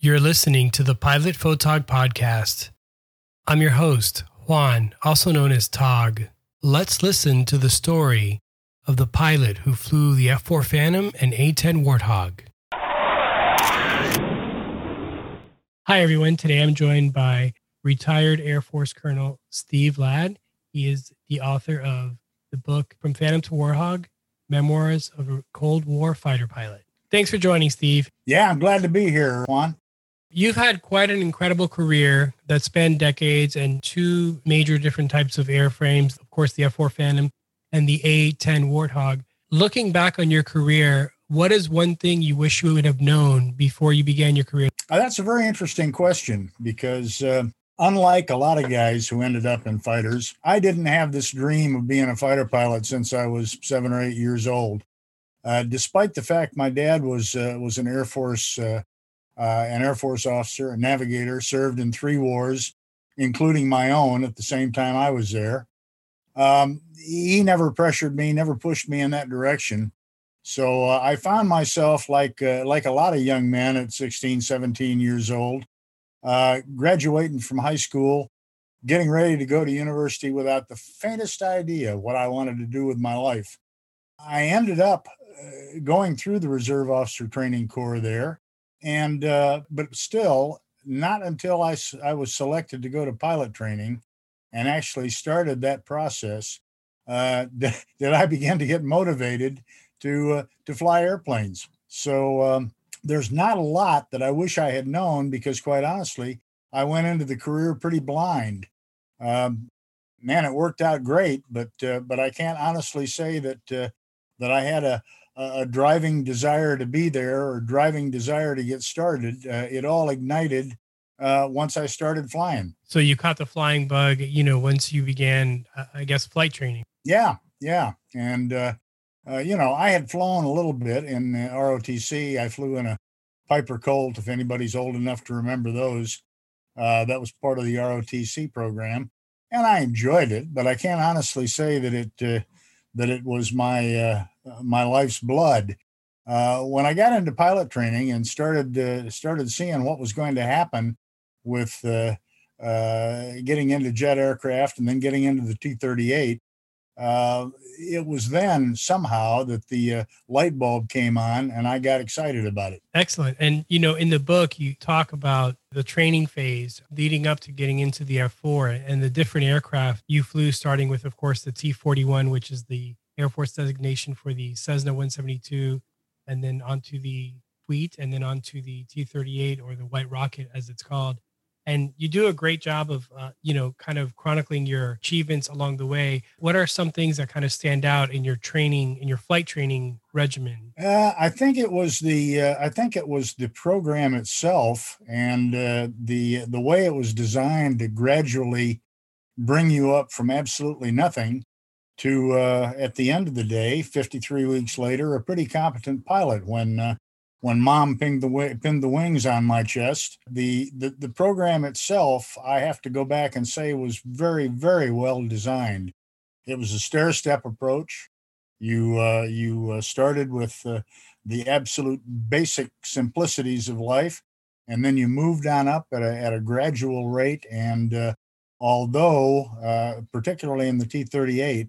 You're listening to the Pilot Photog podcast. I'm your host, Juan, also known as Tog. Let's listen to the story of the pilot who flew the F 4 Phantom and A 10 Warthog. Hi, everyone. Today I'm joined by retired Air Force Colonel Steve Ladd. He is the author of the book From Phantom to Warthog Memoirs of a Cold War Fighter Pilot. Thanks for joining, Steve. Yeah, I'm glad to be here, Juan. You've had quite an incredible career that spanned decades and two major different types of airframes. Of course, the F 4 Phantom and the A 10 Warthog. Looking back on your career, what is one thing you wish you would have known before you began your career? Uh, that's a very interesting question because, uh, unlike a lot of guys who ended up in fighters, I didn't have this dream of being a fighter pilot since I was seven or eight years old. Uh, despite the fact my dad was uh, was an Air Force uh, uh, an Air Force officer, a navigator, served in three wars, including my own at the same time I was there. Um, he never pressured me, never pushed me in that direction. So uh, I found myself like uh, like a lot of young men at 16, 17 years old, uh, graduating from high school, getting ready to go to university without the faintest idea what I wanted to do with my life. I ended up uh, going through the Reserve Officer Training Corps there, and uh, but still not until I, I was selected to go to pilot training and actually started that process uh, that I began to get motivated to uh, to fly airplanes. So um, there's not a lot that I wish I had known because, quite honestly, I went into the career pretty blind. Um, man, it worked out great, but uh, but I can't honestly say that uh, that I had a a driving desire to be there or driving desire to get started. Uh, it all ignited uh, once I started flying. So you caught the flying bug, you know, once you began, uh, I guess, flight training. Yeah, yeah, and uh, uh, you know, I had flown a little bit in ROTC. I flew in a Piper Colt. If anybody's old enough to remember those, uh, that was part of the ROTC program, and I enjoyed it. But I can't honestly say that it that it was my uh, my life's blood. Uh, when I got into pilot training and started uh, started seeing what was going to happen with uh, uh getting into jet aircraft and then getting into the T-38, uh, it was then somehow that the uh, light bulb came on and I got excited about it. Excellent. And you know, in the book, you talk about the training phase leading up to getting into the F4 and the different aircraft you flew, starting with, of course, the T-41, which is the Air Force designation for the Cessna 172, and then onto the Tweet, and then onto the T 38 or the White Rocket, as it's called. And you do a great job of, uh, you know, kind of chronicling your achievements along the way. What are some things that kind of stand out in your training, in your flight training regimen? Uh, I think it was the, uh, I think it was the program itself and uh, the the way it was designed to gradually bring you up from absolutely nothing to uh, at the end of the day, 53 weeks later, a pretty competent pilot. When uh, when mom pinned the pinned the wings on my chest, the, the the program itself, I have to go back and say, was very very well designed. It was a stair step approach. You uh, you uh, started with uh, the absolute basic simplicities of life, and then you moved on up at a at a gradual rate. And uh, although, particularly in the T 38,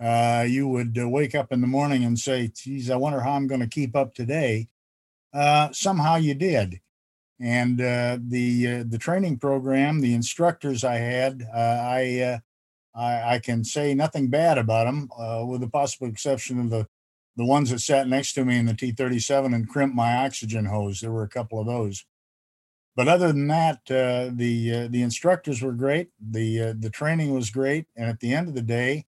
uh, you would uh, wake up in the morning and say, geez, I wonder how I'm going to keep up today. Uh, somehow you did. And uh, the uh, the training program, the instructors I had, uh, I, I, I can say nothing bad about them, with the possible exception of the the ones that sat next to me in the T-37 and crimped my oxygen hose. There were a couple of those, but other than that, the the instructors were great. the The training was great, and at the end of the day,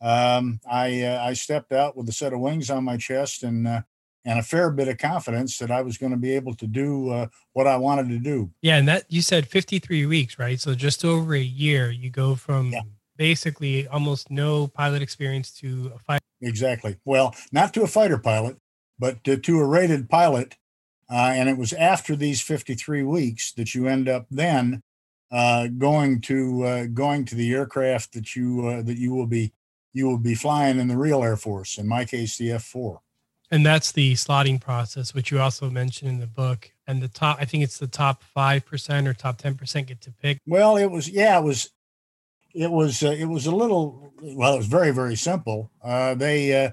um, I uh, I stepped out with a set of wings on my chest and uh, and a fair bit of confidence that I was going to be able to do uh, what I wanted to do. Yeah, and that you said 53 weeks, right? So just over a year, you go from yeah. basically almost no pilot experience to a fighter. Exactly. Well, not to a fighter pilot, but to, to a rated pilot. Uh, and it was after these 53 weeks that you end up then uh, going to uh, going to the aircraft that you uh, that you will be you will be flying in the real Air Force, in my case, the F 4. And that's the slotting process, which you also mentioned in the book. And the top, I think it's the top 5% or top 10% get to pick. Well, it was, yeah, it was, it was, uh, it was a little, well, it was very, very simple. Uh, they, uh,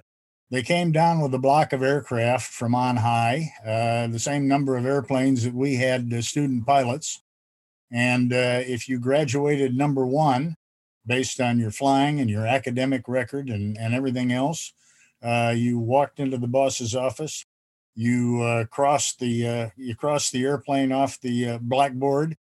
they came down with a block of aircraft from on high, uh, the same number of airplanes that we had uh, student pilots. And uh, if you graduated number one, based on your flying and your academic record and, and everything else, uh, you walked into the boss's office. You uh, crossed the uh, you crossed the airplane off the blackboard,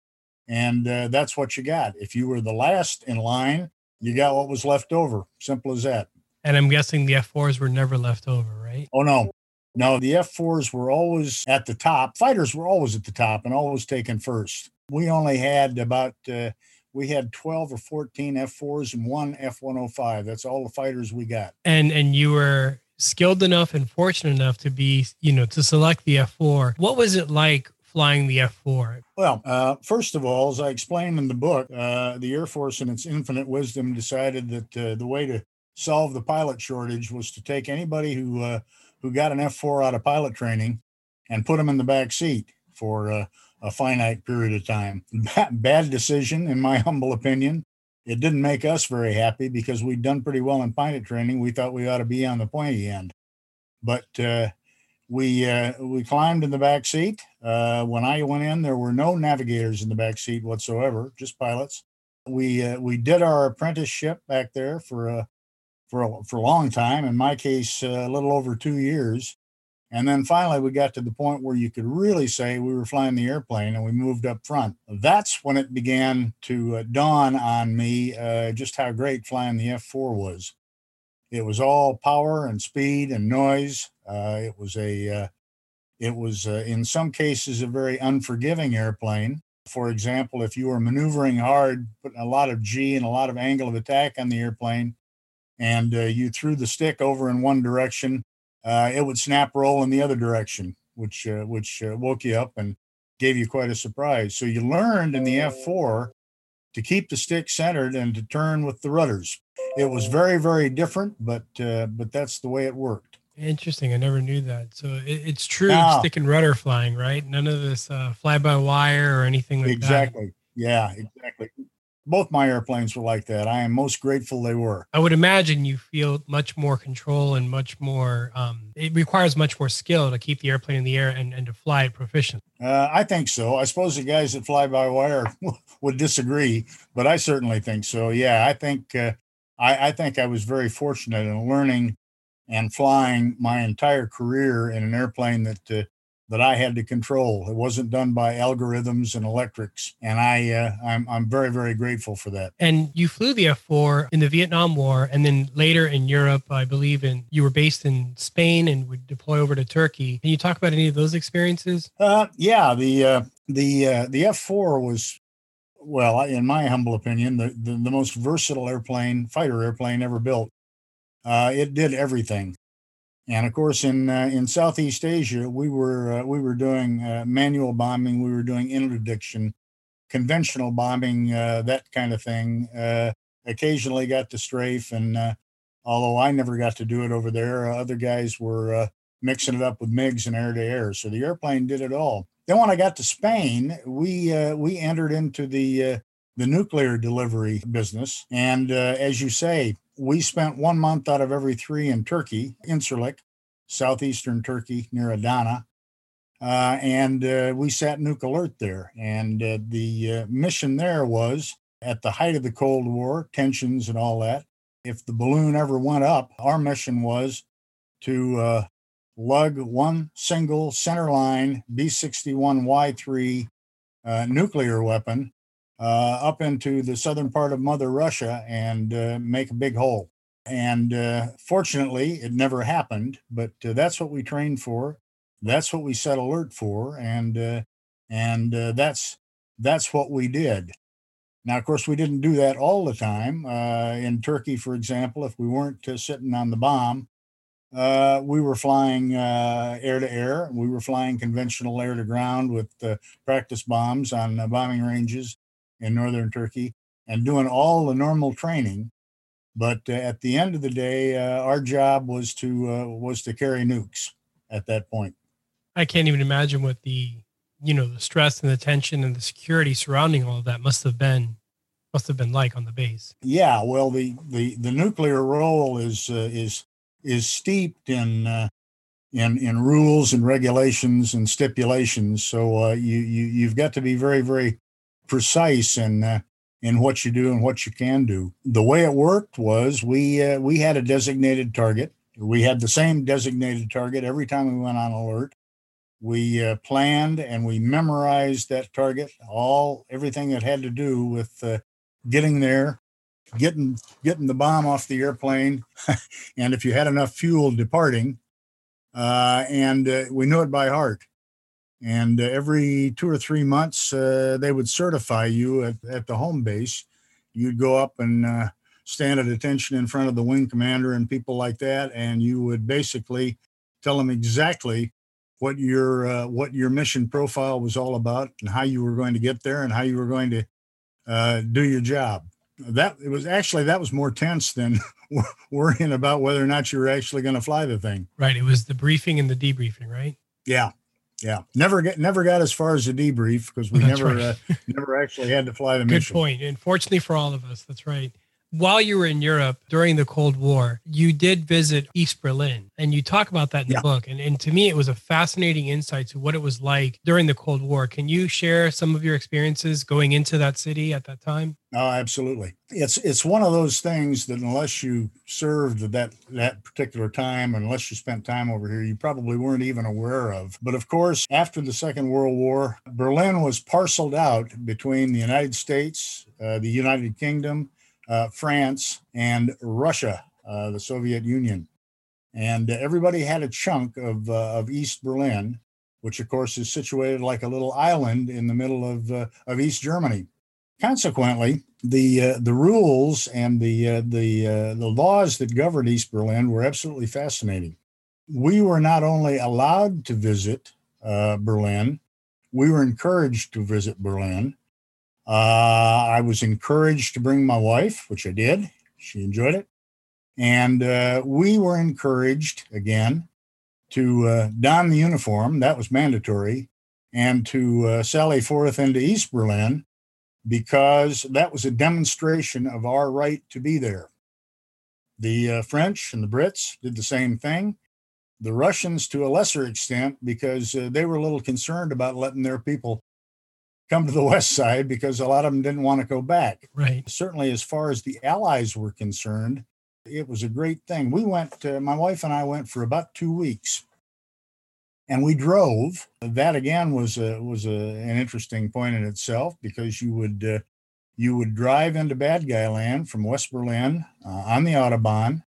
and uh that's what you got. If you were the last in line, you got what was left over. Simple as that. And I'm guessing the F4s were never left over, right? Oh, no. No, the F4s were always at the top. Fighters were always at the top and always taken first. We only had about, uh, we had 12 or 14 F4s and one F105. That's all the fighters we got. And, and you were skilled enough and fortunate enough to be, you know, to select the F4. What was it like flying the F4? Well, uh, first of all, as I explained in the book, uh, the Air Force, in its infinite wisdom, decided that uh, the way to solve the pilot shortage was to take anybody who uh, who got an F4 out of pilot training and put them in the back seat for uh, a finite period of time. Bad decision, in my humble opinion. It didn't make us very happy because we'd done pretty well in pilot training. We thought we ought to be on the pointy end, but uh, we uh, we climbed in the back seat. Uh, when I went in, there were no navigators in the back seat whatsoever, just pilots. We uh, we did our apprenticeship back there for a for a, for a long time. In my case, uh, a little over two years. And then finally, we got to the point where you could really say we were flying the airplane and we moved up front. That's when it began to uh, dawn on me uh, just how great flying the F 4 was. It was all power and speed and noise. Uh, it was a, uh, it was uh, in some cases a very unforgiving airplane. For example, if you were maneuvering hard, putting a lot of G and a lot of angle of attack on the airplane, and uh, you threw the stick over in one direction, uh, it would snap roll in the other direction, which uh, which uh, woke you up and gave you quite a surprise. So you learned in the F4 to keep the stick centered and to turn with the rudders. It was very very different, but uh, but that's the way it worked. Interesting. I never knew that. So it, it's true now, stick and rudder flying, right? None of this uh, fly by wire or anything like exactly. that. Exactly. Yeah, both my airplanes were like that. I am most grateful they were. I would imagine you feel much more control and much more. Um, it requires much more skill to keep the airplane in the air and, and to fly it proficient. Uh, I think so. I suppose the guys that fly by wire would disagree, but I certainly think so. Yeah, I think uh, I, I think I was very fortunate in learning and flying my entire career in an airplane that uh, that I had to control. It wasn't done by algorithms and electrics, and I uh, I'm I'm very very grateful for that. And you flew the F4 in the Vietnam War, and then later in Europe, I believe, in you were based in Spain and would deploy over to Turkey. Can you talk about any of those experiences? Uh, yeah, the uh, the uh, the F4 was well, in my humble opinion, the, the, the most versatile airplane, fighter airplane ever built. Uh, it did everything. And of course, in uh, in Southeast Asia, we were uh, we were doing uh, manual bombing, we were doing interdiction, conventional bombing, uh, that kind of thing. Uh, occasionally got to strafe, and uh, although I never got to do it over there, other guys were mixing it up with MIGs and air to air. So the airplane did it all. Then when I got to Spain, we we entered into the the nuclear delivery business, and as you say, we spent one month out of every three in Turkey, Incirlik, southeastern Turkey near Adana. Uh, and uh, we sat Nuke Alert there. And uh, the uh, mission there was at the height of the Cold War, tensions and all that. If the balloon ever went up, our mission was to uh, lug one single centerline B 61Y3 uh, nuclear weapon up into the southern part of Mother Russia and uh, make a big hole. And uh, fortunately, it never happened, but uh, that's what we trained for. That's what we set alert for, and uh, and uh, that's that's what we did. Now, of course, we didn't do that all the time. in Turkey, for example, if we weren't sitting on the bomb, uh, we were flying uh, air to air. We were flying conventional air to ground with uh, practice bombs on bombing ranges in northern Turkey and doing all the normal training. But uh, at the end of the day, uh, our job was to uh, was to carry nukes, at that point. I can't even imagine what the you know the stress and the tension and the security surrounding all of that must have been must have been like on the base. Yeah, well, the the the nuclear role is uh, is is steeped in uh, in in rules and regulations and stipulations. So uh, you you you've got to be very very precise in uh, in what you do and what you can do. The way it worked was we uh, we had a designated target. We had the same designated target every time we went on alert. We uh, planned and we memorized that target, all everything that had to do with uh, getting there, getting getting the bomb off the airplane, and if you had enough fuel departing, uh, and uh, we knew it by heart. And uh, every two or three months, uh, they would certify you at, at the home base. You'd go up and uh, stand at attention in front of the wing commander and people like that, and you would basically tell them exactly what your uh, what your mission profile was all about and how you were going to get there and how you were going to uh, do your job. That it was actually that was more tense than worrying about whether or not you were actually going to fly the thing. Right. It was the briefing and the debriefing, right? Yeah. Yeah, never get never got as far as the debrief because we that's never right. uh, never actually had to fly the Good mission. Good point. Unfortunately for all of us, that's right while you were in Europe during the Cold War, you did visit East Berlin and you talk about that in yeah. the book. And, and to me, it was a fascinating insight to what it was like during the Cold War. Can you share some of your experiences going into that city at that time? Oh, absolutely. It's it's one of those things that unless you served at that that particular time, unless you spent time over here, you probably weren't even aware of. But of course, after the Second World War, Berlin was parceled out between the United States, uh, the United Kingdom, uh, France, and Russia, uh, the Soviet Union. And everybody had a chunk of, uh, of East Berlin, which of course is situated like a little island in the middle of, uh, of East Germany. Consequently, the, uh, the rules and the, the, the laws that governed East Berlin were absolutely fascinating. We were not only allowed to visit Berlin, we were encouraged to visit Berlin uh, I was encouraged to bring my wife, which I did. She enjoyed it. And uh, we were encouraged again to uh, don the uniform, that was mandatory, and to uh, sally forth into East Berlin because that was a demonstration of our right to be there. The uh, French and the Brits did the same thing. The Russians, to a lesser extent, because uh, they were a little concerned about letting their people come to the west side because a lot of them didn't want to go back. Right. Certainly, as far as the Allies were concerned, it was a great thing. We went, uh, my wife and I went for about two weeks, and we drove. That again was a, was a, an interesting point in itself because you would uh, you would drive into bad guy land from West Berlin uh, on the autobahn.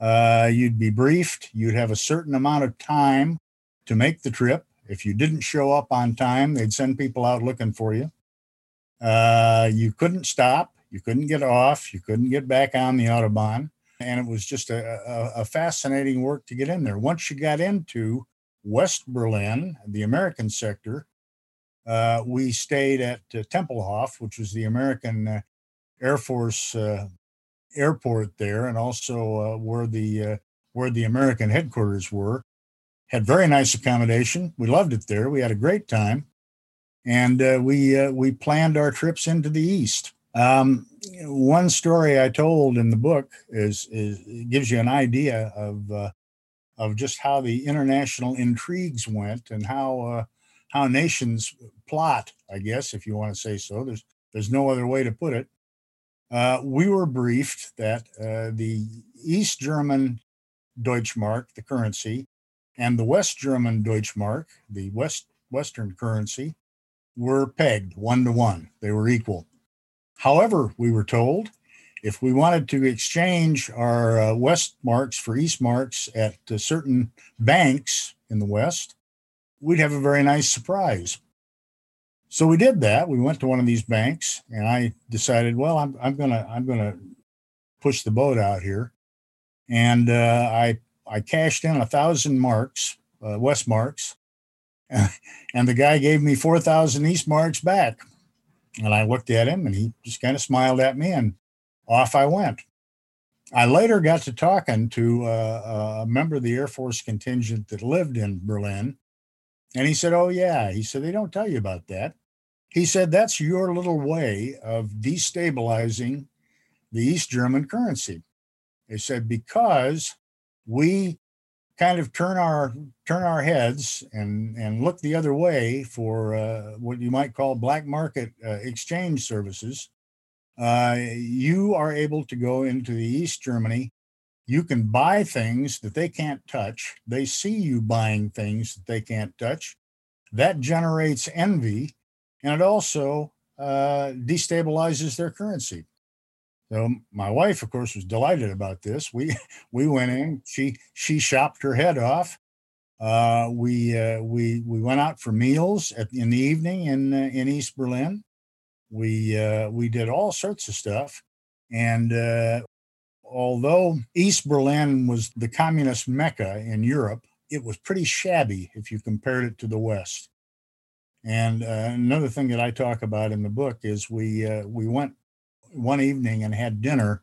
Uh, you'd be briefed. You'd have a certain amount of time to make the trip if you didn't show up on time, they'd send people out looking for you. Uh, you couldn't stop. You couldn't get off. You couldn't get back on the Autobahn. And it was just a, a, a fascinating work to get in there. Once you got into West Berlin, the American sector, uh, we stayed at uh, Tempelhof, which was the American uh, Air Force uh, airport there, and also uh, where the uh, where the American headquarters were had very nice accommodation. We loved it there. We had a great time, and uh, we uh, we planned our trips into the east. Um, one story I told in the book is, is gives you an idea of uh, of just how the international intrigues went and how uh, how nations plot. I guess if you want to say so. There's there's no other way to put it. Uh, we were briefed that uh, the East German Deutschmark, the currency, and the West German Deutschmark, the West Western currency, were pegged one to one. They were equal. However, we were told if we wanted to exchange our uh, West marks for East marks at uh, certain banks in the West, we'd have a very nice surprise. So we did that. We went to one of these banks, and I decided, well, I'm, I'm gonna I'm gonna push the boat out here, and uh, I I cashed in a thousand marks, uh, West marks, and the guy gave me 4,000 East marks back. And I looked at him and he just kind of smiled at me and off I went. I later got to talking to uh, a member of the Air Force contingent that lived in Berlin. And he said, Oh, yeah. He said, They don't tell you about that. He said, That's your little way of destabilizing the East German currency. They said, Because we kind of turn our turn our heads and and look the other way for uh, what you might call black market uh, exchange services uh, you are able to go into the East Germany. You can buy things that they can't touch. They see you buying things that they can't touch. That generates envy, and it also uh, destabilizes their currency. So my wife, of course, was delighted about this. We we went in. She she shopped her head off. Uh, we uh, we we went out for meals at, in the evening in uh, in East Berlin. We uh, we did all sorts of stuff, and uh, although East Berlin was the communist mecca in Europe, it was pretty shabby if you compared it to the West. And uh, another thing that I talk about in the book is we we went one evening and had dinner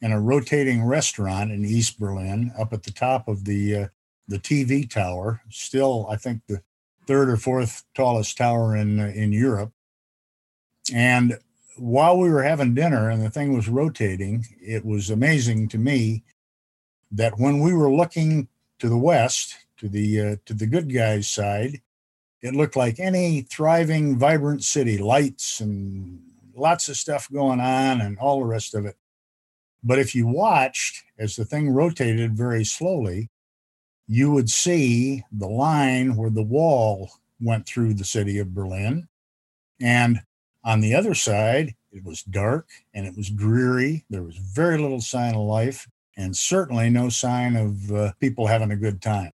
in a rotating restaurant in East Berlin, up at the top of the uh, the TV tower. Still, I think the third or fourth tallest tower in uh, in Europe. And while we were having dinner and the thing was rotating, it was amazing to me that when we were looking to the west, to the uh, to the good guys' side, it looked like any thriving, vibrant city, lights and lots of stuff going on and all the rest of it. But if you watched as the thing rotated very slowly, you would see the line where the wall went through the city of Berlin. And on the other side, it was dark and it was dreary. There was very little sign of life and certainly no sign of uh, people having a good time.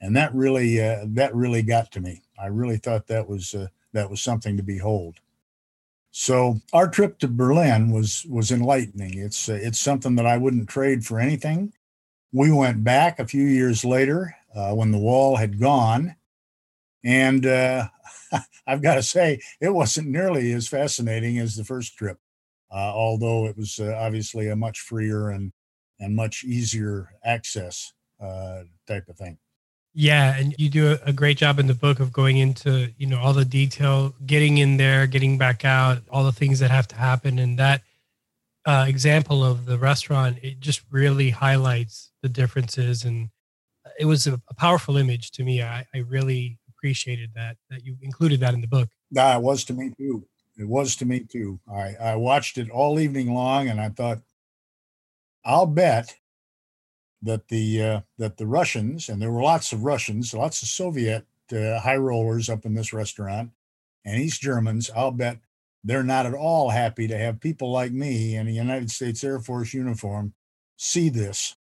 And that really uh, that really got to me. I really thought that was uh, that was something to behold. So our trip to Berlin was was enlightening. It's uh, it's something that I wouldn't trade for anything. We went back a few years later uh, when the wall had gone, and uh, I've got to say, it wasn't nearly as fascinating as the first trip, uh, although it was uh, obviously a much freer and and much easier access uh, type of thing. Yeah, and you do a great job in the book of going into you know all the detail, getting in there, getting back out, all the things that have to happen, and that uh, example of the restaurant it just really highlights the differences, and it was a, a powerful image to me. I, I really appreciated that that you included that in the book. Yeah, it was to me too. It was to me too. I, I watched it all evening long, and I thought, I'll bet that the uh, that the Russians and there were lots of Russians, lots of Soviet uh, high rollers up in this restaurant, and East Germans. I'll bet they're not at all happy to have people like me in a United States Air Force uniform see this.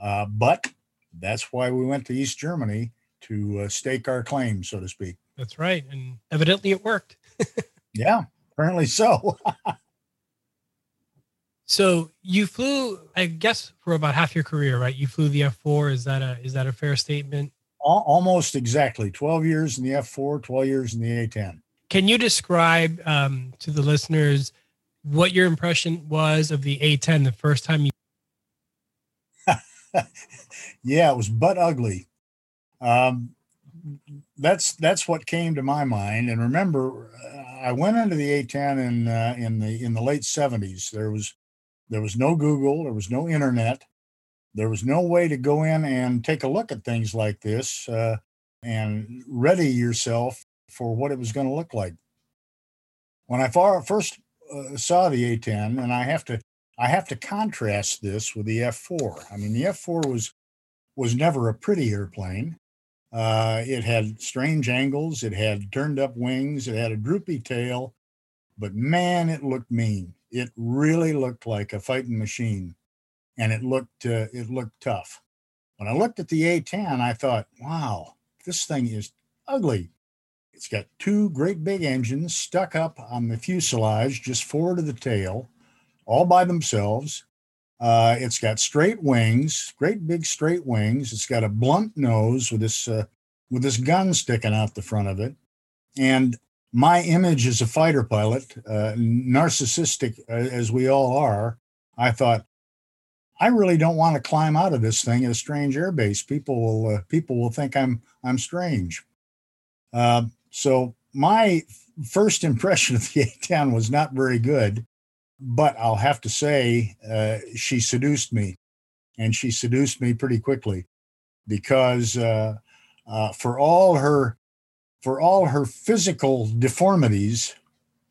Uh, but that's why we went to East Germany to uh, stake our claim, so to speak. That's right, and evidently it worked. yeah, apparently so. so you flew, I guess, for about half your career, right? You flew the F four. Is that a is that a fair statement? Almost exactly. Twelve years in the F four, 12 years in the A ten. Can you describe um, to the listeners what your impression was of the A ten the first time you? yeah, it was butt ugly. Um, that's that's what came to my mind. And remember, uh, I went into the A10 in uh, in the in the late 70s. There was there was no Google, there was no internet, there was no way to go in and take a look at things like this uh, and ready yourself for what it was going to look like. When I far, first uh, saw the A10, and I have to I have to contrast this with the F4. I mean, the F4 was was never a pretty airplane. Uh, it had strange angles. It had turned up wings. It had a droopy tail, but man, it looked mean. It really looked like a fighting machine, and it looked uh, it looked tough. When I looked at the A10, I thought, wow, this thing is ugly. It's got two great big engines stuck up on the fuselage just forward of the tail, all by themselves. Uh, it's got straight wings, great big straight wings. It's got a blunt nose with this uh, with this gun sticking out the front of it. And my image as a fighter pilot, uh, narcissistic uh, as we all are, I thought, I really don't want to climb out of this thing at a strange airbase. People will uh, people will think I'm I'm strange. Uh, so my first impression of the A10 was not very good, but I'll have to say uh, she seduced me, and she seduced me pretty quickly because uh, for all her for all her physical deformities,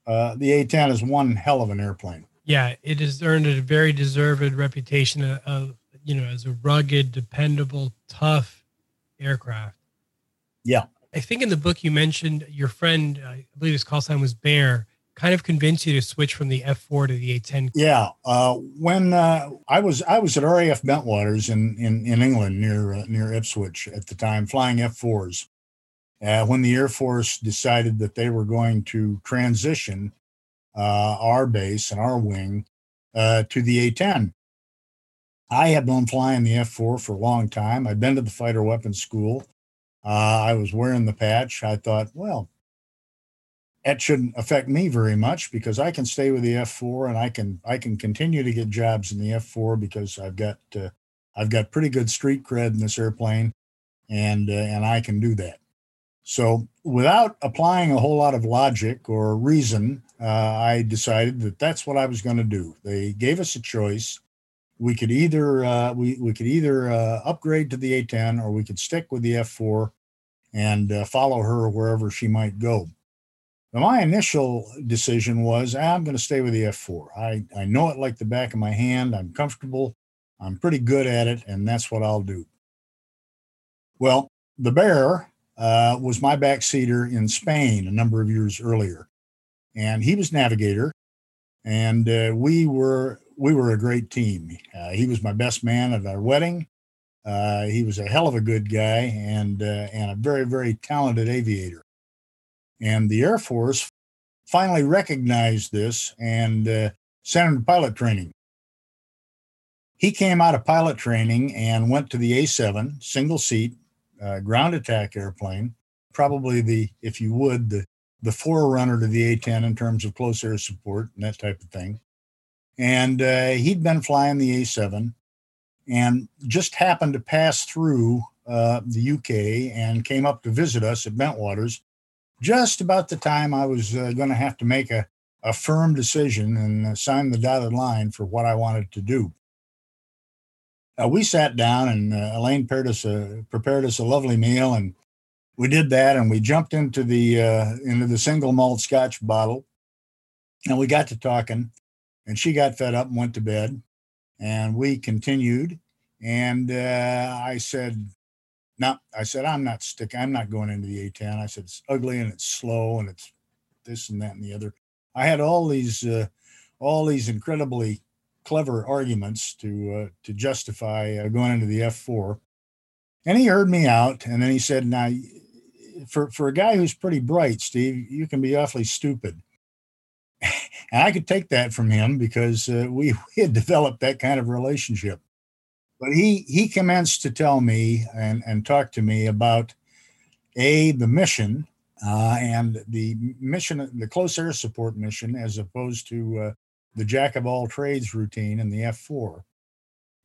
uh, the A10 is one hell of an airplane. Yeah, it has earned a very deserved reputation of, of you know as a rugged, dependable, tough aircraft. Yeah, I think in the book you mentioned your friend, I believe his call sign was Bear, kind of convinced you to switch from the F4 to the A10. Yeah, uh, when uh, I was I was at RAF Bentwaters in in, in England near uh, near Ipswich at the time, flying F4s. Uh, when the Air Force decided that they were going to transition uh, our base and our wing uh, to the A10. I had been flying the F4 for a long time. I'd been to the fighter weapons school. Uh, I was wearing the patch. I thought, well, that shouldn't affect me very much because I can stay with the F4 and I can I can continue to get jobs in the F4 because I've got uh, I've got pretty good street cred in this airplane, and uh, and I can do that. So without applying a whole lot of logic or reason, uh, I decided that that's what I was going to do. They gave us a choice. We could either uh, we we could either uh, upgrade to the A10 or we could stick with the F4 and uh, follow her wherever she might go. Now, my initial decision was ah, I'm going to stay with the F4. I, I know it like the back of my hand. I'm comfortable. I'm pretty good at it, and that's what I'll do. Well, the Bear uh, was my backseater in Spain a number of years earlier, and he was navigator, and uh, we were we were a great team. Uh, he was my best man at our wedding. Uh, he was a hell of a good guy and uh, and a very very talented aviator. And the Air Force finally recognized this and uh, sent him to pilot training. He came out of pilot training and went to the A7 single seat uh, ground attack airplane, probably the if you would the the forerunner to the A10 in terms of close air support and that type of thing. And uh, he'd been flying the A7 and just happened to pass through uh, the UK and came up to visit us at Bentwaters just about the time I was uh, going to have to make a, a firm decision and uh, sign the dotted line for what I wanted to do. Uh, we sat down and uh, Elaine prepared us, a, prepared us a lovely meal and we did that and we jumped into the uh, into the single malt scotch bottle and we got to talking and she got fed up and went to bed and we continued. And uh, I said, no, I said, I'm not sticking, I'm not going into the A10. I said, it's ugly and it's slow and it's this and that and the other. I had all these, uh, all these incredibly clever arguments to, uh, to justify uh, going into the F4. And he heard me out. And then he said, now, for, for a guy who's pretty bright, Steve, you can be awfully stupid. And I could take that from him because uh, we, we had developed that kind of relationship. But he he commenced to tell me and, and talk to me about a the mission uh, and the mission, the close air support mission, as opposed to uh, the jack of all trades routine in the F4.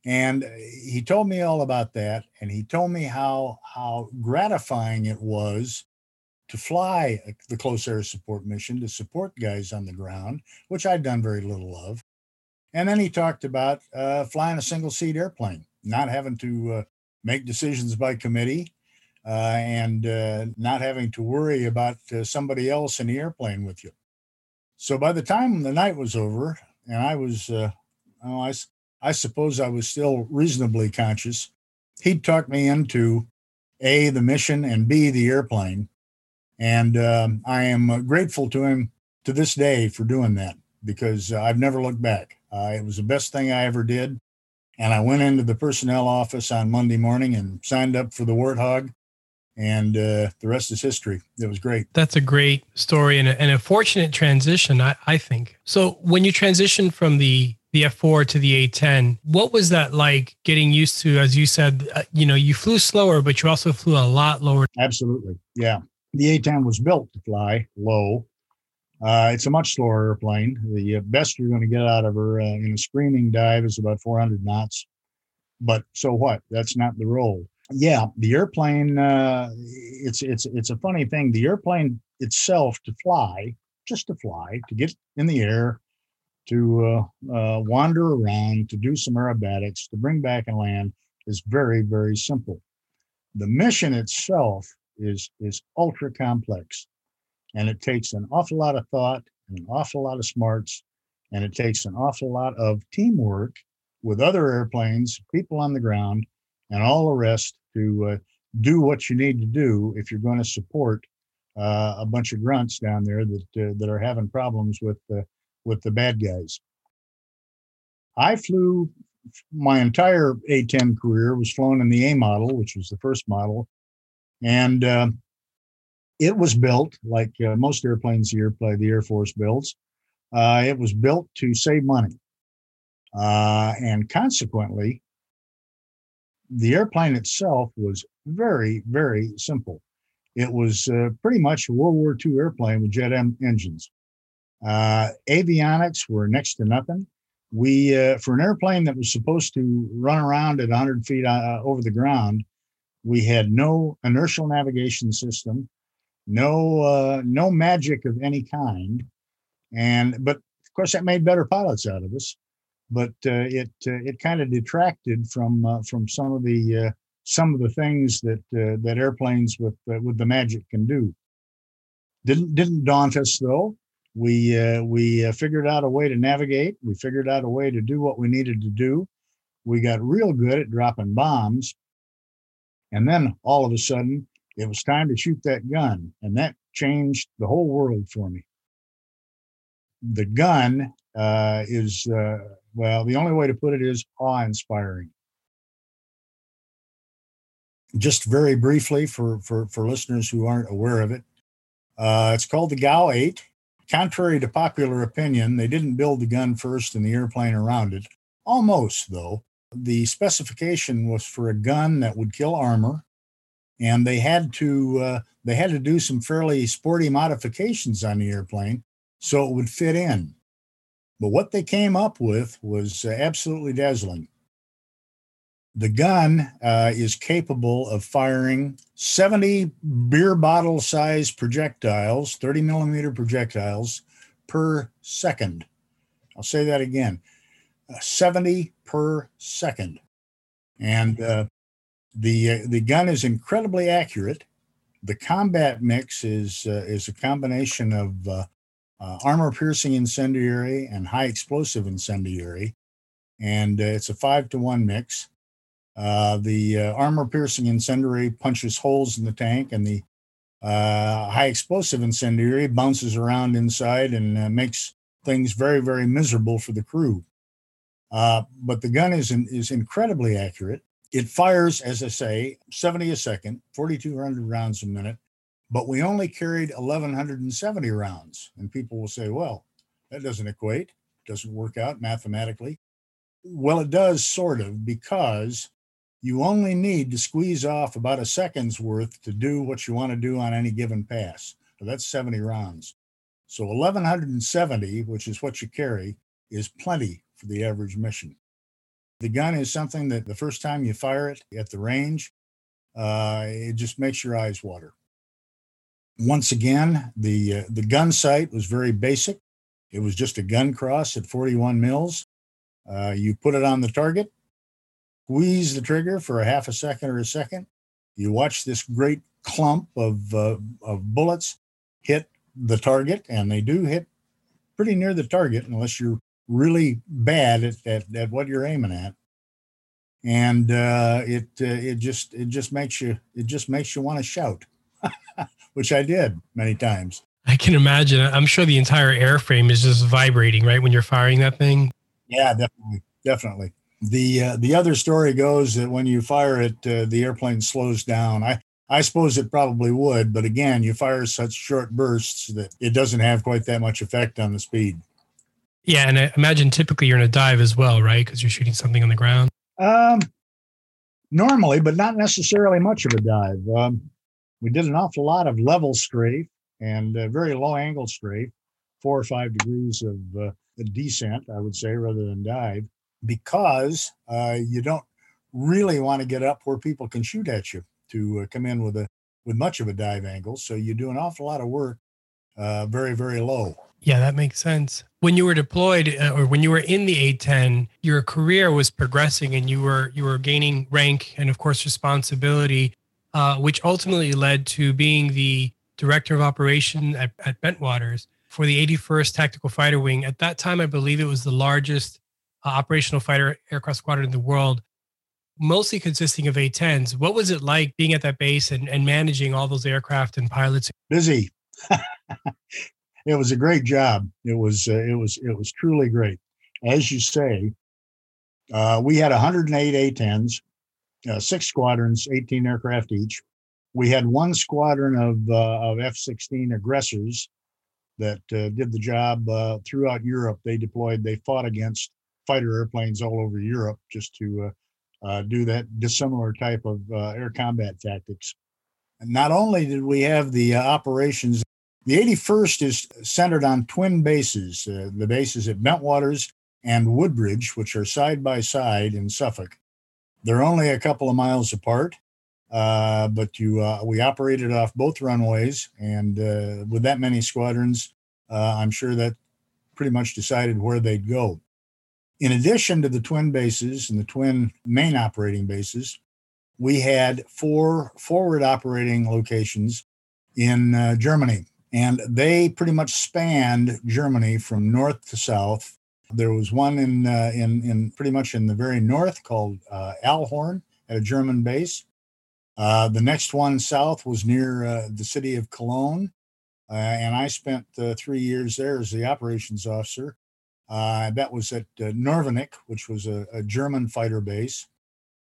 And he told me all about that, and he told me how how gratifying it was to fly the close air support mission to support guys on the ground, which I'd done very little of. And then he talked about uh, flying a single seat airplane, not having to uh, make decisions by committee uh, and uh, not having to worry about uh, somebody else in the airplane with you. So by the time the night was over, and I was, uh, I, I suppose I was still reasonably conscious, he'd talk me into A, the mission, and B, the airplane and um, I am uh, grateful to him to this day for doing that because uh, I've never looked back. Uh, it was the best thing I ever did. And I went into the personnel office on Monday morning and signed up for the Warthog. And uh, the rest is history. It was great. That's a great story and a, and a fortunate transition, I, I think. So, when you transitioned from the the F4 to the A10. What was that like getting used to? As you said, uh, you know, you flew slower, but you also flew a lot lower. Absolutely. Yeah the A-10 was built to fly low. Uh, it's a much slower airplane. The uh, best you're going to get out of her uh, in a screaming dive is about 400 knots. But so what? That's not the role. Yeah, the airplane. Uh, it's it's it's a funny thing. The airplane itself to fly, just to fly, to get in the air, to uh, uh, wander around, to do some aerobatics, to bring back and land is very very simple. The mission itself is is ultra complex, and it takes an awful lot of thought and an awful lot of smarts, and it takes an awful lot of teamwork with other airplanes, people on the ground, and all the rest to uh, do what you need to do if you're going to support uh, a bunch of grunts down there that uh, that are having problems with the with the bad guys. I flew my entire A10 career was flown in the A model, which was the first model, and uh, it was built like uh, most airplanes the, airplane, the Air Force builds. Uh, it was built to save money, and consequently, the airplane itself was very, very simple. It was uh, pretty much a World War II airplane with jet em- engines. Uh, avionics were next to nothing. We, uh, for an airplane that was supposed to run around at 100 feet uh, over the ground, we had no inertial navigation system, no uh, no magic of any kind, and but of course that made better pilots out of us. But uh, it uh, it kind of detracted from uh, from some of the some of the things that that airplanes with with the magic can do. Didn't didn't daunt us though we uh, we uh, figured out a way to navigate. We figured out a way to do what we needed to do. We got real good at dropping bombs, and then all of a sudden, it was time to shoot that gun, and that changed the whole world for me. The gun uh, is uh, well, the only way to put it is awe-inspiring. Just very briefly for for for listeners who aren't aware of it, uh, it's called the GAU 8 Contrary to popular opinion, they didn't build the gun first and the airplane around it. Almost, though. The specification was for a gun that would kill armor, and they had to uh, they had to do some fairly sporty modifications on the airplane so it would fit in. But what they came up with was uh, absolutely dazzling. The gun uh, is capable of firing 70 beer bottle size projectiles, 30 millimeter projectiles per second. I'll say that again uh, 70 per second. And uh, the, uh, the gun is incredibly accurate. The combat mix is, uh, is a combination of uh, armor piercing incendiary and high explosive incendiary. And it's a five to one mix. Uh, the uh, armor piercing incendiary punches holes in the tank, and the uh, high explosive incendiary bounces around inside and uh, makes things very, very miserable for the crew. Uh, but the gun is, in, is incredibly accurate. It fires, as I say, 70 a second, 4,200 rounds a minute, but we only carried 1,170 rounds. And people will say, well, that doesn't equate, doesn't work out mathematically. Well, it does sort of because you only need to squeeze off about a second's worth to do what you want to do on any given pass. So that's 70 rounds. So 1170, which is what you carry, is plenty for the average mission. The gun is something that the first time you fire it at the range, uh, it just makes your eyes water. Once again, the uh, the gun sight was very basic. It was just a gun cross at 41 mils. Uh, you put it on the target, squeeze the trigger for a half a second or a second. You watch this great clump of, uh, of bullets hit the target, and they do hit pretty near the target unless you're really bad at, at, at what you're aiming at. And uh, it uh, it just it just makes you it just makes you want to shout, which I did many times. I can imagine. I'm sure the entire airframe is just vibrating, right, when you're firing that thing. Yeah, definitely, definitely. The uh, the other story goes that when you fire it, uh, the airplane slows down. I I suppose it probably would, but again, you fire such short bursts that it doesn't have quite that much effect on the speed. Yeah, and I imagine typically you're in a dive as well, right? Because you're shooting something on the ground. Um, normally, but not necessarily much of a dive. Um, we did an awful lot of level strafe and very low angle strafe, four or five degrees of uh, descent, I would say, rather than dive because uh, you don't really want to get up where people can shoot at you to uh, come in with a with much of a dive angle. So you do an awful lot of work uh, very very low. Yeah, that makes sense. When you were deployed uh, or when you were in the A10, your career was progressing and you were you were gaining rank and of course responsibility, uh, which ultimately led to being the director of operation at, at Bentwaters for the 81st Tactical Fighter Wing. At that time, I believe it was the largest uh, operational fighter aircraft squadron in the world, mostly consisting of A-10s. What was it like being at that base and, and managing all those aircraft and pilots? Busy. it was a great job. It was uh, it was it was truly great. As you say, uh, we had 108 A-10s, uh, six squadrons, 18 aircraft each. We had one squadron of uh, of F-16 aggressors that uh, did the job uh, throughout Europe. They deployed. They fought against fighter airplanes all over Europe just to do that dissimilar type of air combat tactics. And not only did we have the operations the 81st is centered on twin bases, uh, the bases at Bentwaters and Woodbridge, which are side by side in Suffolk. They're only a couple of miles apart, uh, but you uh, we operated off both runways, and uh, with that many squadrons, uh, I'm sure that pretty much decided where they'd go. In addition to the twin bases and the twin main operating bases, we had four forward operating locations in uh, Germany and they pretty much spanned Germany from north to south. There was one in uh, in in pretty much in the very north called uh, Ahlhorn at a German base. Uh, the next one south was near uh, the city of Cologne, uh, and I spent uh, three years there as the operations officer. that was at uh, Norvenich, which was a, a, German fighter base.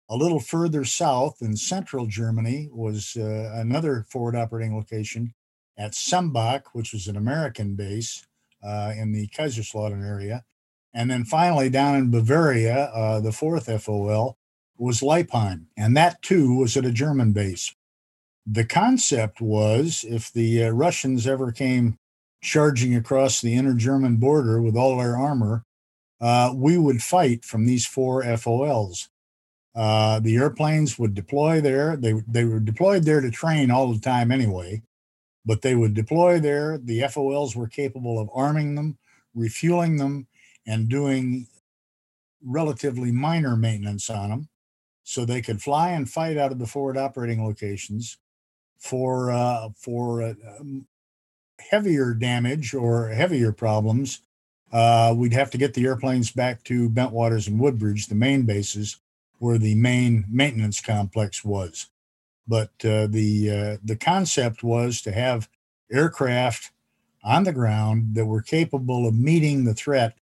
A little further south in central Germany was another forward operating location at Sembach, which was an American base uh, in the Kaiserslautern area. And then finally, down in Bavaria, uh, the fourth FOL was Leipheim, and that too was at a German base. The concept was if the uh, Russians ever came charging across the inner German border with all their armor, uh, we would fight from these four FOLs. Uh, the airplanes would deploy there. They, they were deployed there to train all the time anyway but they would deploy there. The FOLs were capable of arming them, refueling them, and doing relatively minor maintenance on them. So they could fly and fight out of the forward operating locations for uh, for uh, um, heavier damage or heavier problems. Uh, we'd have to get the airplanes back to Bentwaters and Woodbridge, the main bases, where the main maintenance complex was. But uh, the uh, the concept was to have aircraft on the ground that were capable of meeting the threat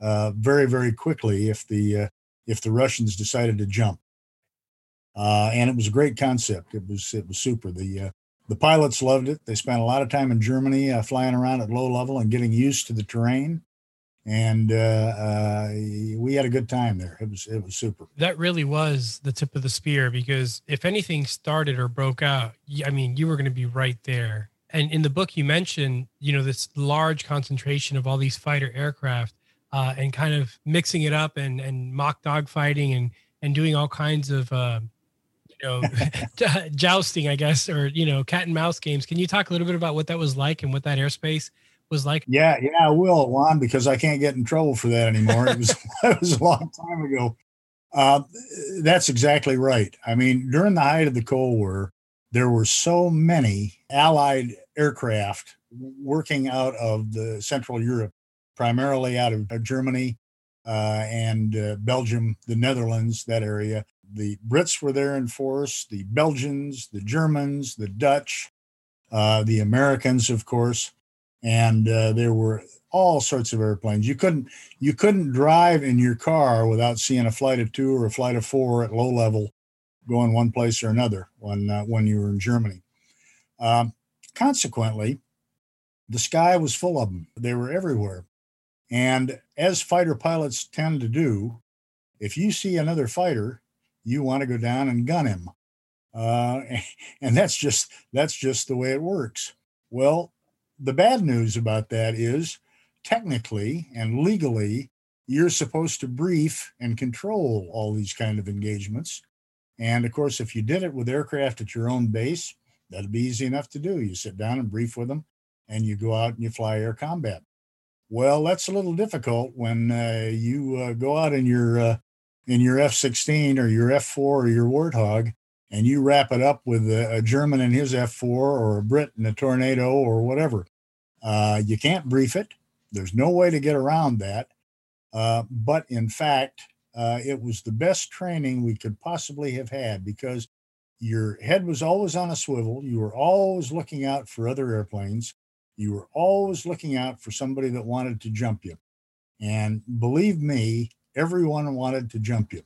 uh, very very quickly if the uh, if the Russians decided to jump. Uh, and it was a great concept. It was it was super. The uh, the pilots loved it. They spent a lot of time in Germany flying around at low level and getting used to the terrain and uh, uh, we had a good time there. It was it was super. That really was the tip of the spear because if anything started or broke out, I mean, you were going to be right there. And in the book, you mentioned you know this large concentration of all these fighter aircraft uh, and kind of mixing it up and and mock dogfighting and and doing all kinds of. Uh, you know, jousting, I guess, or you know, cat and mouse games. Can you talk a little bit about what that was like and what that airspace was like? Yeah, yeah, I will, Juan, because I can't get in trouble for that anymore. it was it was a long time ago. Uh, that's exactly right. I mean, during the height of the Cold War, there were so many Allied aircraft working out of the Central Europe, primarily out of Germany uh, and uh, Belgium, the Netherlands, that area. The Brits were there in force, the Belgians, the Germans, the Dutch, uh, the Americans, of course and uh, there were all sorts of airplanes. You couldn't you couldn't drive in your car without seeing a flight of two or a flight of four at low level, going one place or another when uh, when you were in Germany. Um, consequently, the sky was full of them. They were everywhere, and as fighter pilots tend to do, if you see another fighter, you want to go down and gun him, uh, and that's just that's just the way it works. Well, the bad news about that is technically and legally, you're supposed to brief and control all these kind of engagements. And of course, if you did it with aircraft at your own base, that'd be easy enough to do. You sit down and brief with them, and you go out and you fly air combat. Well, that's a little difficult when uh, you uh, go out in your uh, in your F-16 or your F-4 or your Warthog, and you wrap it up with a, a German in his F-4 or a Brit in a Tornado or whatever. Uh, you can't brief it. There's no way to get around that. Uh, but in fact, uh, it was the best training we could possibly have had because your head was always on a swivel. You were always looking out for other airplanes. You were always looking out for somebody that wanted to jump you. And believe me, everyone wanted to jump you.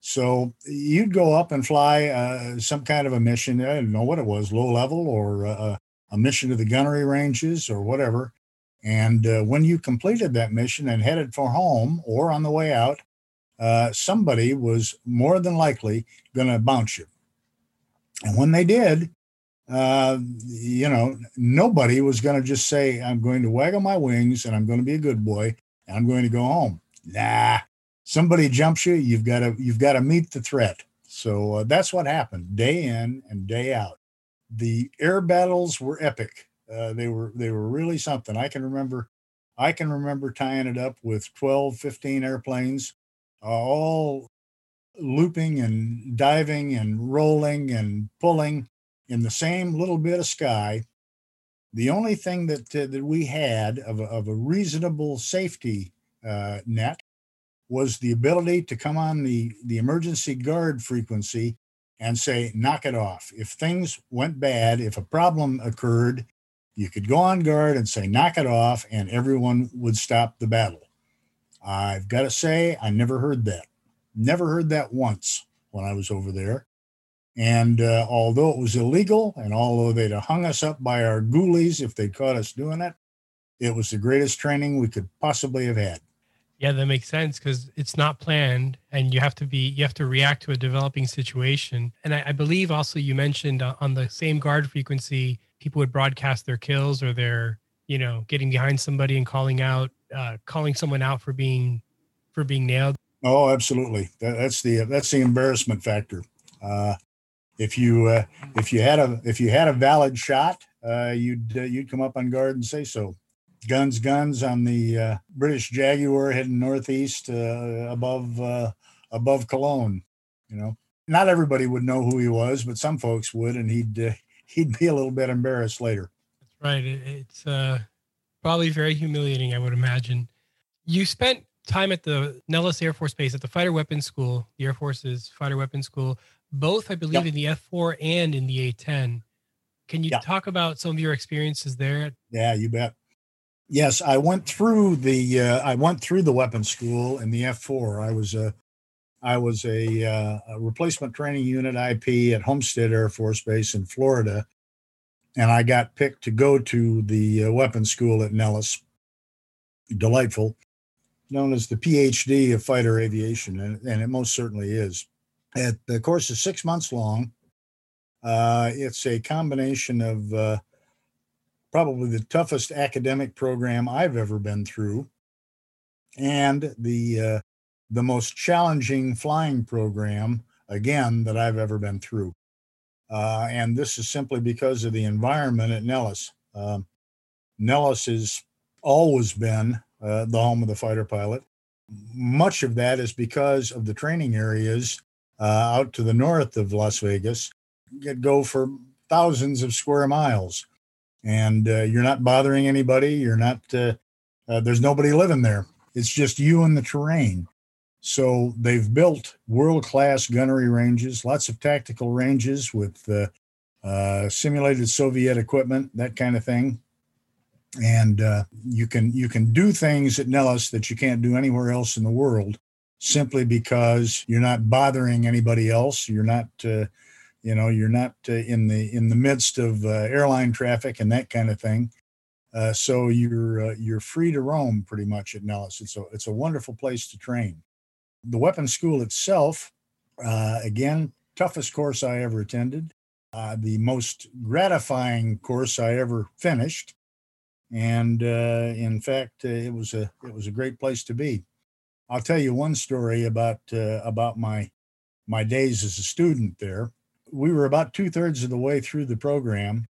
So you'd go up and fly uh, some kind of a mission. I don't know what it was, low level or uh, a mission to the gunnery ranges or whatever. And uh, when you completed that mission and headed for home or on the way out, uh, somebody was more than likely going to bounce you. And when they did, uh, you know, nobody was going to just say, I'm going to waggle my wings and I'm going to be a good boy and I'm going to go home. Nah, somebody jumps you, you've got to, you've got to meet the threat. So uh, that's what happened day in and day out. The air battles were epic. Uh, they were, they were really something. I can remember, I can remember tying it up with 12, 15 airplanes, all looping and diving and rolling and pulling in the same little bit of sky. The only thing that uh, that we had of a, of a reasonable safety uh, net was the ability to come on the the emergency guard frequency and say knock it off. If things went bad, if a problem occurred, you could go on guard and say knock it off, and everyone would stop the battle. I've got to say, I never heard that. Never heard that once when I was over there. And uh, although it was illegal, and although they'd have hung us up by our ghoulies if they'd caught us doing it, it was the greatest training we could possibly have had. Yeah, that makes sense because it's not planned, and you have to be you have to react to a developing situation. And I, I believe also you mentioned uh, on the same guard frequency, people would broadcast their kills or their you know getting behind somebody and calling out uh, calling someone out for being for being nailed. Oh, absolutely. That, that's the that's the embarrassment factor. Uh, if you uh, if you had a if you had a valid shot, uh, you'd uh, you'd come up on guard and say so. Guns, guns on the uh, British Jaguar heading northeast uh, above uh, above Cologne. You know, not everybody would know who he was, but some folks would, and he'd he'd be a little bit embarrassed later. That's right. It's probably very humiliating, I would imagine. You spent time at the Nellis Air Force Base at the Fighter Weapons School, the Air Force's Fighter Weapons School, both, I believe, yep. in the F4 and in the A10. Can you yep. talk about some of your experiences there? Yeah, you bet. Yes, I went through the uh, I went through the weapons school in the F4. I was a I was a, uh, a replacement training unit IP at Homestead Air Force Base in Florida, and I got picked to go to the uh, weapons school at Nellis. Delightful, known as the PhD of fighter aviation, and, and it most certainly is. It, the course is six months long. Uh, it's a combination of uh, probably the toughest academic program I've ever been through, and the uh, the most challenging flying program again that I've ever been through. Uh, and this is simply because of the environment at Nellis. Um, Nellis has always been uh, the home of the fighter pilot. Much of that is because of the training areas uh, out to the north of Las Vegas that go for thousands of square miles. And uh, you're not bothering anybody. You're not, uh, uh, there's nobody living there. It's just you and the terrain. So they've built world class gunnery ranges, lots of tactical ranges with uh, uh, simulated Soviet equipment, that kind of thing. And you can you can do things at Nellis that you can't do anywhere else in the world, simply because you're not bothering anybody else. You're not, uh, you know, you're not uh, in the in the midst of uh, airline traffic and that kind of thing. so you're you're free to roam pretty much at Nellis. It's a it's a wonderful place to train. The weapons school itself, uh, again, toughest course I ever attended, uh, the most gratifying course I ever finished, and uh, in fact, uh, it was a it was a great place to be. I'll tell you one story about uh, about my my days as a student there. We were about two thirds of the way through the program,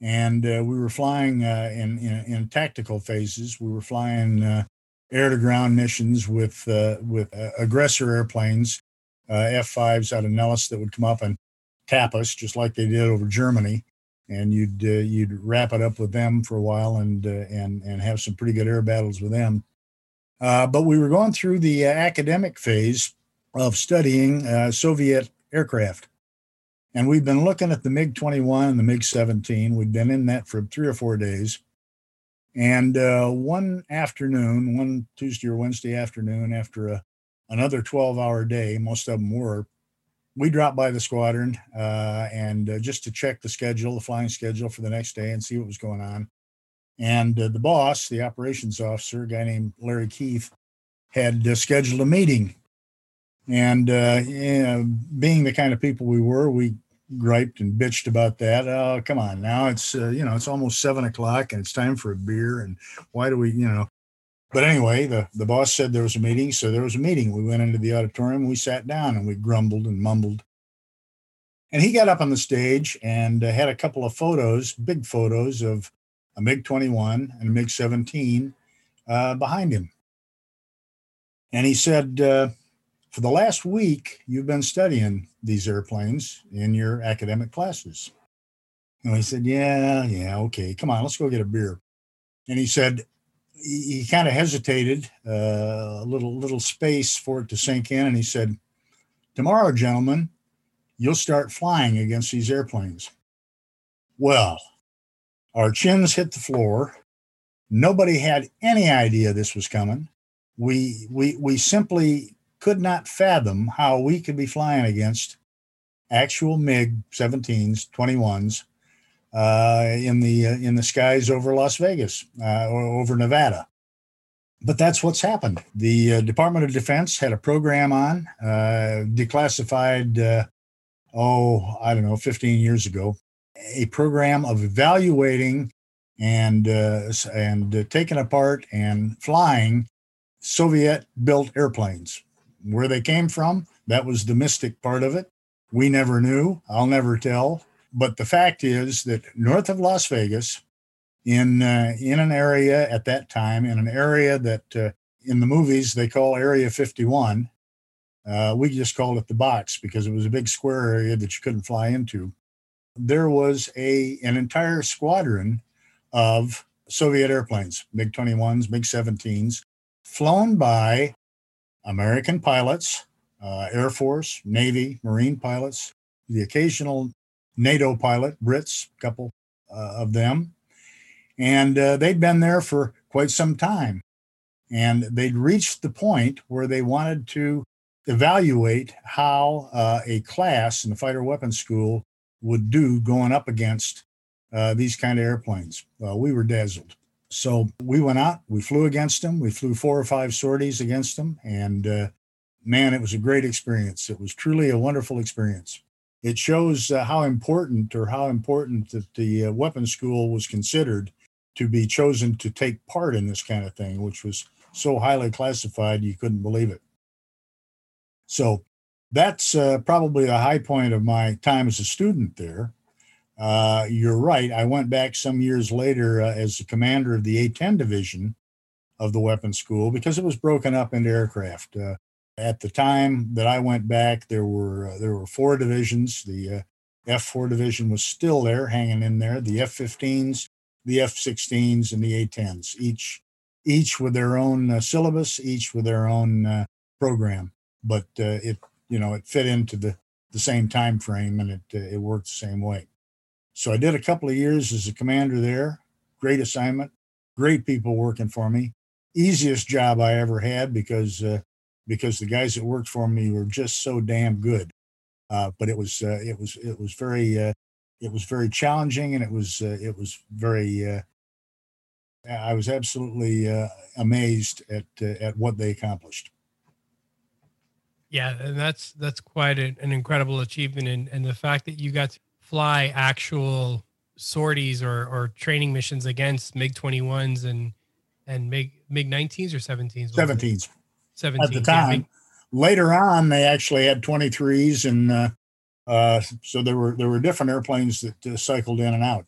and uh, we were flying uh, in, in, in tactical phases. We were flying uh, air to ground missions with uh, with uh, aggressor airplanes, F5s out of Nellis that would come up and tap us just like they did over Germany, and you'd you'd wrap it up with them for a while and and and have some pretty good air battles with them. But we were going through the academic phase of studying uh, Soviet aircraft. And we've been looking at the MiG 21 and the MiG 17. We'd been in that for three or four days. And uh, one afternoon, one Tuesday or Wednesday afternoon, after a, another 12 hour day, most of them were, we dropped by the squadron uh, and uh, just to check the schedule, the flying schedule for the next day and see what was going on. And uh, the boss, the operations officer, a guy named Larry Keith, had uh, scheduled a meeting and uh, yeah, being the kind of people we were, we griped and bitched about that. Oh, come on, now it's uh, you know it's almost seven o'clock and it's time for a beer, and why do we you know? But anyway, the the boss said there was a meeting, so there was a meeting. We went into the auditorium, we sat down, and we grumbled and mumbled. And he got up on the stage and uh, had a couple of photos, big photos of a MiG 21 and a MiG 17 uh, behind him. And he said, uh, for the last week, you've been studying these airplanes in your academic classes. And he said, Yeah, yeah, okay, come on, let's go get a beer. And he said, he, he kind of hesitated, uh, a little little space for it to sink in, and he said, "Tomorrow, gentlemen, you'll start flying against these airplanes." Well, our chins hit the floor. Nobody had any idea this was coming. We we we simply could not fathom how we could be flying against actual MiG 17s, 21s uh, in the uh, in the skies over Las Vegas uh, or over Nevada. But that's what's happened. The uh, Department of Defense had a program on, uh, declassified, uh, oh, I don't know, 15 years ago, a program of evaluating and and taking apart and flying Soviet built airplanes where they came from. That was the mystic part of it. We never knew. I'll never tell. But the fact is that north of Las Vegas, in uh, in an area at that time, in an area that uh, in the movies they call Area 51, uh, we just called it the box because it was a big square area that you couldn't fly into. There was a an entire squadron of Soviet airplanes, MiG 21s, MiG 17s, flown by American pilots, uh, Air Force, Navy, Marine pilots, the occasional NATO pilot, Brits, a couple uh, of them. And uh, they'd been there for quite some time. And they'd reached the point where they wanted to evaluate how uh, a class in the fighter weapons school would do going up against uh, these kind of airplanes. Well, we were dazzled. So we went out, we flew against them, we flew four or five sorties against them, and uh, man, it was a great experience. It was truly a wonderful experience. It shows uh, how important or how important that the uh, weapons school was considered to be chosen to take part in this kind of thing, which was so highly classified you couldn't believe it. So that's uh, probably the high point of my time as a student there uh, you're right. I went back some years later uh, as the commander of the A-10 division of the weapons school because it was broken up into aircraft. Uh, at the time that I went back, there were uh, there were four divisions. The uh, F4 division was still there, hanging in there. The F-15s, the F-16s, and the A-10s, each each with their own syllabus, each with their own program. But it you know it fit into the the same time frame and it it worked the same way. So I did a couple of years as a commander there. Great assignment, great people working for me. Easiest job I ever had because uh, because the guys that worked for me were just so damn good. Uh, but it was uh, it was it was very uh, it was very challenging and it was uh, it was very uh, I was absolutely amazed at at what they accomplished. Yeah, and that's that's quite an, an incredible achievement, and and the fact that you got to fly actual sorties or, or training missions against MiG 21s and and MiG MiG 19s or 17s? 17s. 17 at the time. Later on, they actually had 23s, and uh, uh, so there were there were different airplanes that uh, cycled in and out.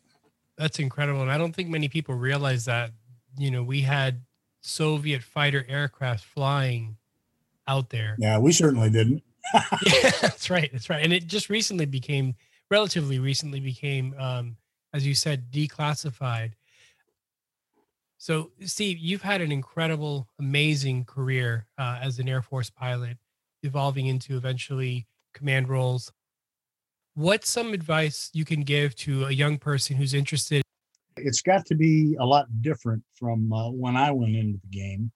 That's incredible, and I don't think many people realize that. You know, we had Soviet fighter aircraft flying out there. Yeah, we certainly didn't. yeah, that's right. That's right. And it just recently became, relatively recently became, um, as you said, declassified. So, Steve, you've had an incredible, amazing career uh, as an Air Force pilot, evolving into eventually command roles. What's some advice you can give to a young person who's interested? It's got to be a lot different from uh, when I went into the game.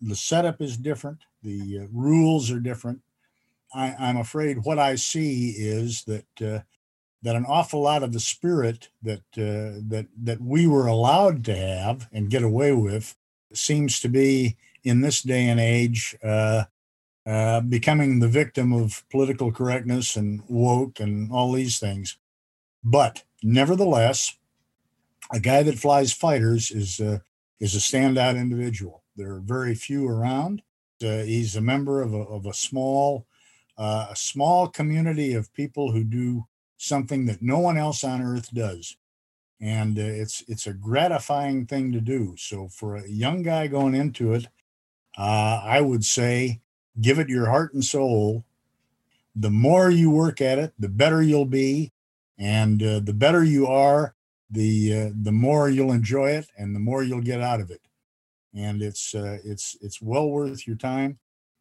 The setup is different, the uh, rules are different. I, am afraid what I see is that uh, that an awful lot of the spirit that uh, that that we were allowed to have and get away with seems to be in this day and age uh, uh, becoming the victim of political correctness and woke and all these things. But nevertheless, a guy that flies fighters is is a standout individual. There are very few around. Uh, he's a member of a, of a small uh, a small community of people who do something that no one else on earth does. And uh, it's it's a gratifying thing to do. So for a young guy going into it uh, i would say give it your heart and soul. The more you work at it the better you'll be. And uh, the better you are the uh, the more you'll enjoy it and the more you'll get out of it and it's uh, it's it's well worth your time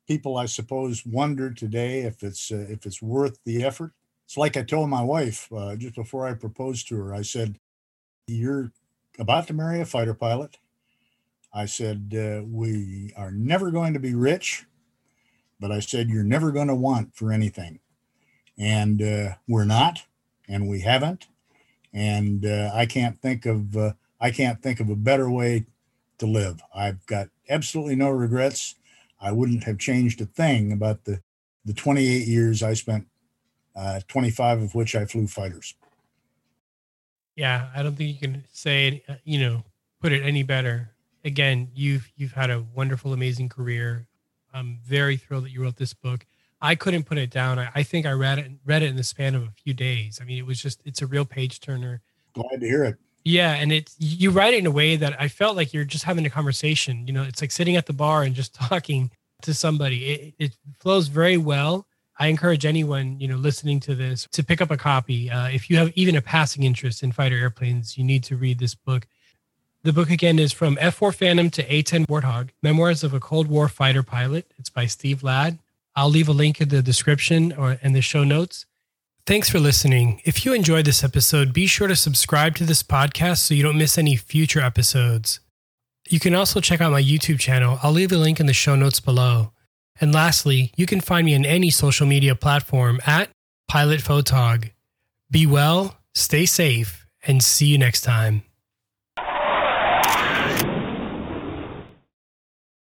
people i suppose wonder today if it's uh, if it's worth the effort it's like I told my wife uh, just before I proposed to her. I said, "You're about to marry a fighter pilot." I said, uh, "We are never going to be rich," but I said, "You're never going to want for anything," and uh, we're not, and we haven't, and uh, I can't think of I can't think of a better way to live. I've got absolutely no regrets. I wouldn't have changed a thing about the the 28 years I spent uh, 25 of which I flew fighters. Yeah, I don't think you can say, uh, you know, put it any better. Again, you've you've had a wonderful, amazing career. I'm very thrilled that you wrote this book. I couldn't put it down. I, I think I read it read it in the span of a few days. I mean, it was just it's a real page turner. Glad to hear it. Yeah, and it's you write it in a way that I felt like you're just having a conversation. You know, it's like sitting at the bar and just talking to somebody. It, it flows very well. I encourage anyone, you know, listening to this to pick up a copy. Uh, if you have even a passing interest in fighter airplanes, you need to read this book. The book again is from F4 Phantom to A10 Warthog: Memoirs of a Cold War Fighter Pilot. It's by Steve Ladd. I'll leave a link in the description or in the show notes. Thanks for listening. If you enjoyed this episode, be sure to subscribe to this podcast so you don't miss any future episodes. You can also check out my YouTube channel. I'll leave a link in the show notes below. And lastly, you can find me on any social media platform at Pilot Photog. Be well, stay safe, and see you next time.